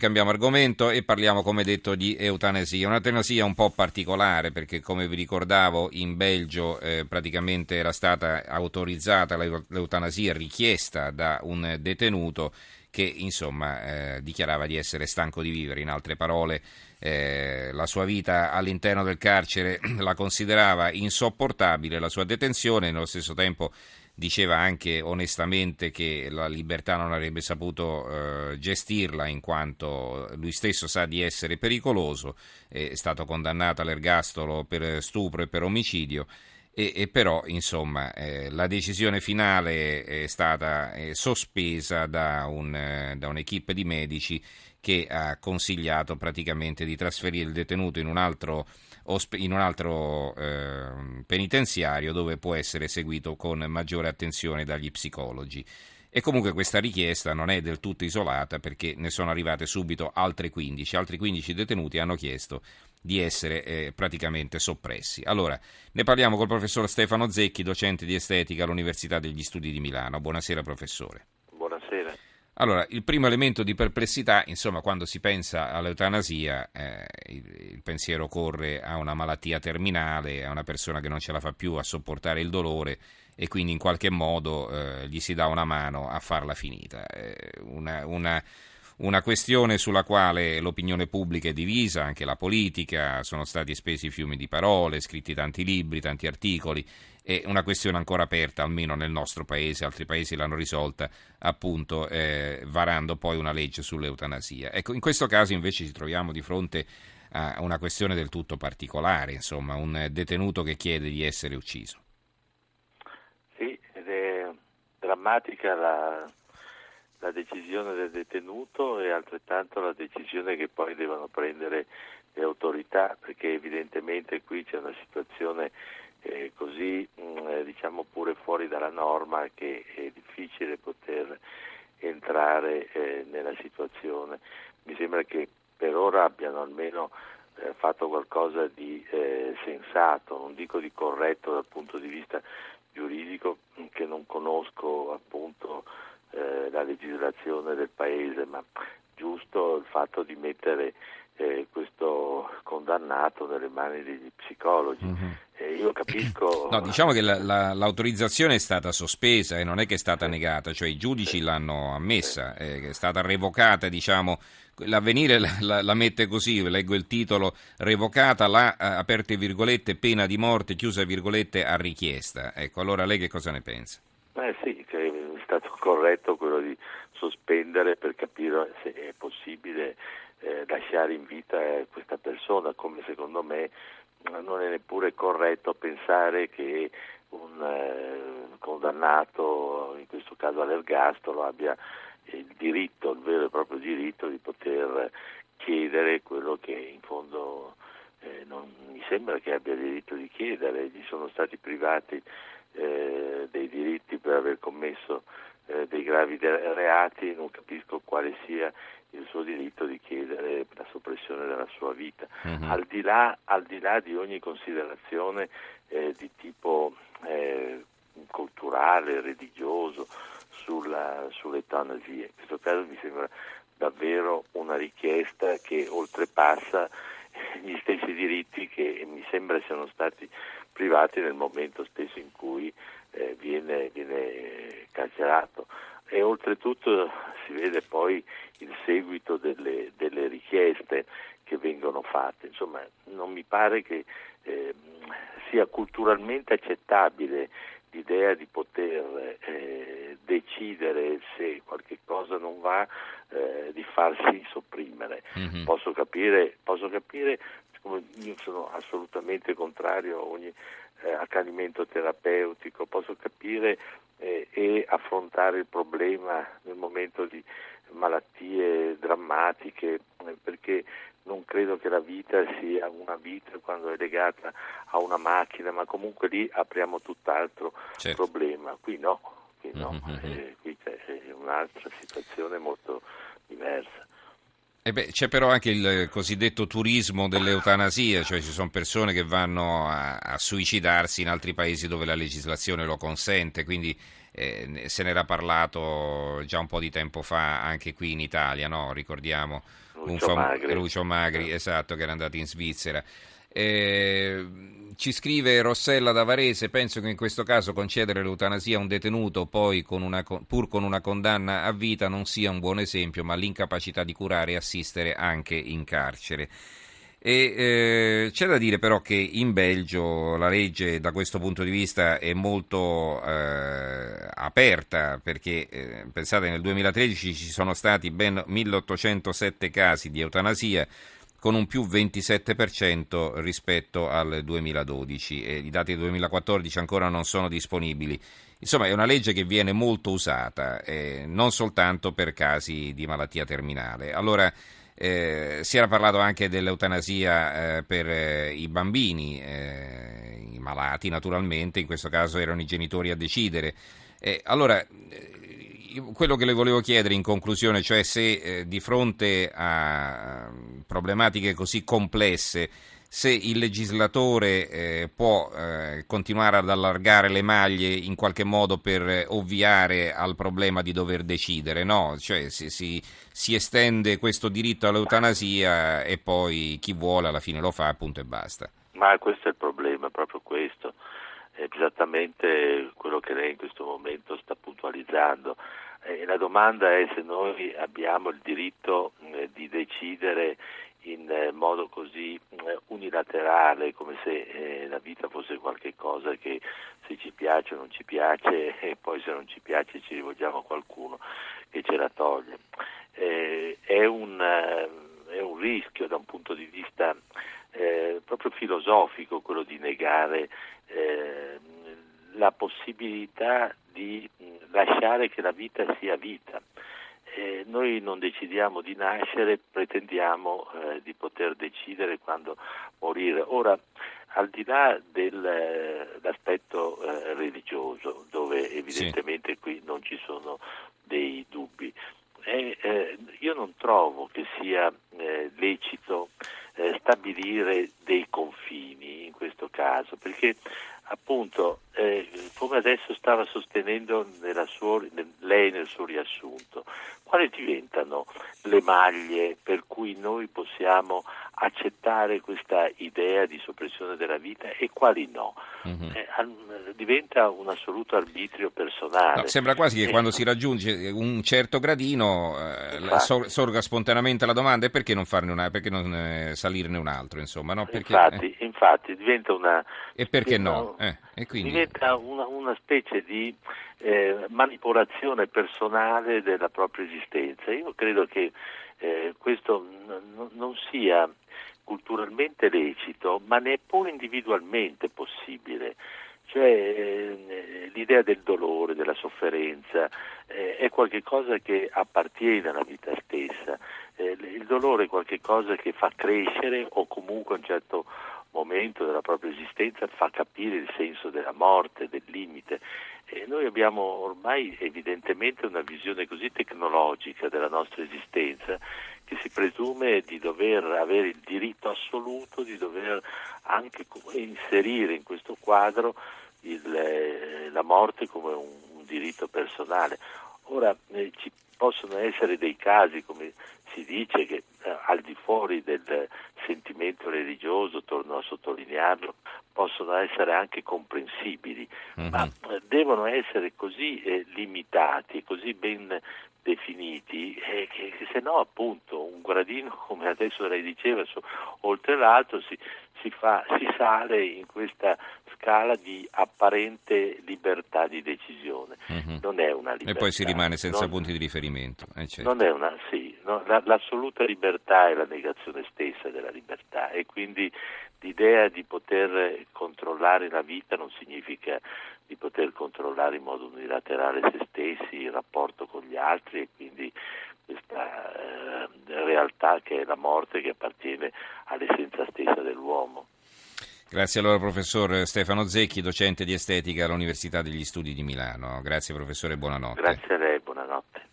Cambiamo argomento e parliamo, come detto, di eutanasia. Un'eutanasia un po' particolare perché, come vi ricordavo, in Belgio eh, praticamente era stata autorizzata l'eutanasia richiesta da un detenuto che, insomma, eh, dichiarava di essere stanco di vivere. In altre parole, eh, la sua vita all'interno del carcere la considerava insopportabile, la sua detenzione, nello stesso tempo diceva anche onestamente che la libertà non avrebbe saputo eh, gestirla in quanto lui stesso sa di essere pericoloso, è stato condannato all'ergastolo per stupro e per omicidio. E, e però insomma eh, la decisione finale è stata eh, sospesa da, un, eh, da un'equipe di medici che ha consigliato praticamente di trasferire il detenuto in un altro in un altro eh, penitenziario dove può essere seguito con maggiore attenzione dagli psicologi. E comunque questa richiesta non è del tutto isolata perché ne sono arrivate subito altre 15. Altri 15 detenuti hanno chiesto di essere eh, praticamente soppressi. Allora, ne parliamo col professor Stefano Zecchi, docente di estetica all'Università degli Studi di Milano. Buonasera professore. Allora, il primo elemento di perplessità, insomma, quando si pensa all'eutanasia, eh, il, il, pensiero corre a una malattia terminale, a una persona che non ce la fa più a sopportare il dolore e quindi in qualche modo eh, gli si dà una mano a farla finita. Eh, una, una, una questione sulla quale l'opinione pubblica è divisa, anche la politica, sono stati spesi fiumi di parole, scritti tanti libri, tanti articoli, è una questione ancora aperta, almeno nel nostro paese, altri paesi l'hanno risolta appunto eh, varando poi una legge sull'eutanasia. Ecco, in questo caso invece ci troviamo di fronte a una questione del tutto particolare, insomma, un detenuto che chiede di essere ucciso. Sì, ed è drammatica la, la decisione del detenuto e altrettanto la decisione che poi devono prendere le autorità, perché evidentemente qui c'è una situazione eh, così mh, mm, eh, diciamo pure fuori dalla norma che è difficile poter entrare eh, nella situazione. Mi sembra che per ora abbiano almeno eh, fatto qualcosa di eh, sensato, non dico di corretto dal punto di vista giuridico, che non conosco appunto la legislazione del paese, ma giusto il fatto di mettere eh, questo condannato nelle mani degli psicologi. Mm-hmm. Eh, io capisco. No, diciamo che la, la, l'autorizzazione è stata sospesa e non è che è stata negata, cioè i giudici l'hanno ammessa, eh, è stata revocata, diciamo. L'avvenire la, la, mette così, leggo il titolo, revocata la, aperte virgolette, pena di morte, chiuse virgolette, a richiesta. Ecco, allora lei che cosa ne pensa? Eh sì, stato corretto quello di sospendere per capire se è possibile eh, lasciare in vita questa persona, come secondo me non è neppure corretto pensare che un eh, condannato, in questo caso all'ergastolo, abbia il diritto, il vero e proprio diritto di poter chiedere quello che in fondo eh, non mi sembra che abbia diritto di chiedere, gli sono stati privati eh, dei diritti per aver commesso eh, dei gravi reati, non capisco quale sia il suo diritto di chiedere la soppressione della sua vita, uh-huh. al, di là, al, di là, di ogni considerazione eh, di tipo eh, culturale, religioso sulla, sull'eutanasia. In questo caso mi sembra davvero una richiesta che oltrepassa gli stessi diritti che mi sembra siano stati privati nel momento stesso in cui eh, viene, viene carcerato e oltretutto si vede poi il seguito delle, delle richieste che vengono fatte. Insomma, non mi pare che eh, sia culturalmente accettabile l'idea di poter eh, decidere se qualche cosa non va, eh, di farsi sopprimere. Mm-hmm. Posso, capire, posso capire, io sono assolutamente contrario a ogni eh, accanimento terapeutico, posso capire eh, e affrontare il problema nel momento di malattie drammatiche, eh, perché non credo che la vita sia una vita quando è legata a una macchina, ma comunque lì apriamo tutt'altro certo. problema. Qui no, qui, no. Mm-hmm. Eh, qui c'è un'altra situazione molto diversa. Eh beh, c'è però anche il cosiddetto turismo dell'eutanasia, cioè ci sono persone che vanno a, a suicidarsi in altri paesi dove la legislazione lo consente, quindi eh, se n'era parlato già un po' di tempo fa anche qui in Italia, no? ricordiamo Lucio, fam- Magri. Lucio Magri, esatto, che era andato in Svizzera. Eh, ci scrive Rossella da Varese, penso che in questo caso concedere l'eutanasia a un detenuto con una, pur con una condanna a vita non sia un buon esempio, ma l'incapacità di curare e assistere anche in carcere. E, eh, c'è da dire però che in Belgio la legge da questo punto di vista è molto eh, aperta perché eh, pensate nel 2013 ci sono stati ben 1807 casi di eutanasia con un più 27% rispetto al 2012 e i dati del 2014 ancora non sono disponibili. Insomma è una legge che viene molto usata, eh, non soltanto per casi di malattia terminale. Allora, eh, si era parlato anche dell'eutanasia eh, per eh, i bambini, eh, i malati naturalmente, in questo caso erano i genitori a decidere. Eh, allora, eh, quello che le volevo chiedere in conclusione, cioè se di fronte a problematiche così complesse se il legislatore eh, può eh, continuare ad allargare le maglie in qualche modo per eh, ovviare al problema di dover decidere, no? Cioè si, si, si, estende questo diritto all'eutanasia e poi chi vuole alla fine lo fa, punto e basta. Ma questo è il problema, proprio questo, esattamente quello che lei in questo momento sta puntualizzando. Eh, la domanda è se noi abbiamo il diritto eh, di decidere in eh, modo così eh, unilaterale, come se eh, la vita fosse qualcosa che se ci piace o non ci piace e poi se non ci piace ci rivolgiamo a qualcuno che ce la toglie. Eh, è, un, è, un, rischio da un punto di vista eh, proprio filosofico quello di negare eh, la possibilità di lasciare che la vita sia vita eh, noi non decidiamo di nascere, pretendiamo eh, di poter decidere quando morire. Ora, al di là dell'aspetto eh, religioso, dove evidentemente sì. qui non ci sono dei dubbi, eh, io non trovo che sia eh, lecito eh, stabilire dei confini in questo caso, perché appunto, eh, come adesso stava sostenendo suo, lei nel suo riassunto, quali diventano le maglie per cui noi possiamo accettare questa idea di soppressione della vita e quali no? Mm-hmm. Eh, diventa un assoluto arbitrio personale. No, sembra quasi che eh, quando si raggiunge un certo gradino eh, sorga spontaneamente la domanda e perché non, farne una, perché non eh, salirne un altro? Insomma, no? perché, infatti, eh. infatti, diventa una... E perché no? Eh, quindi... Diventa una, una specie di manipolazione personale della propria esistenza. Io credo che questo n- non sia culturalmente lecito, ma neppure individualmente possibile. Cioè eh, l'idea del dolore, della sofferenza, eh, è qualcosa che appartiene alla vita stessa. Eh, il dolore è qualcosa che fa crescere o comunque a un certo momento della propria esistenza fa capire il senso della morte, del limite. E noi abbiamo ormai evidentemente una visione così tecnologica della nostra esistenza che si presume di dover avere il diritto assoluto di dover anche inserire in questo quadro il, eh, la morte come un, un diritto personale. Ora eh, ci possono essere dei casi, come si dice, che eh, al di fuori del sentimento religioso, torno a sottolinearlo, possono essere anche comprensibili, mm-hmm. ma eh, devono essere così eh, limitati, così ben definiti, eh, che, che, se no appunto un gradino, come adesso lei diceva, su, oltre l'altro si, si, fa, si sale in questa scala di apparente libertà di decisione. Mm-hmm. Non è una libertà. E poi si rimane senza non, punti di riferimento. Eh, certo. Non è una, sì, no, la, l'assoluta libertà è la negazione stessa della libertà e quindi l'idea di poter controllare la vita non significa di poter controllare in modo unilaterale se stessi, il rapporto con gli altri e quindi questa eh, realtà che è la morte che appartiene all'essenza stessa dell'uomo. Grazie allora professor Stefano Zecchi, docente di estetica all'Università degli Studi di Milano. Grazie professore, buonanotte. Grazie a lei.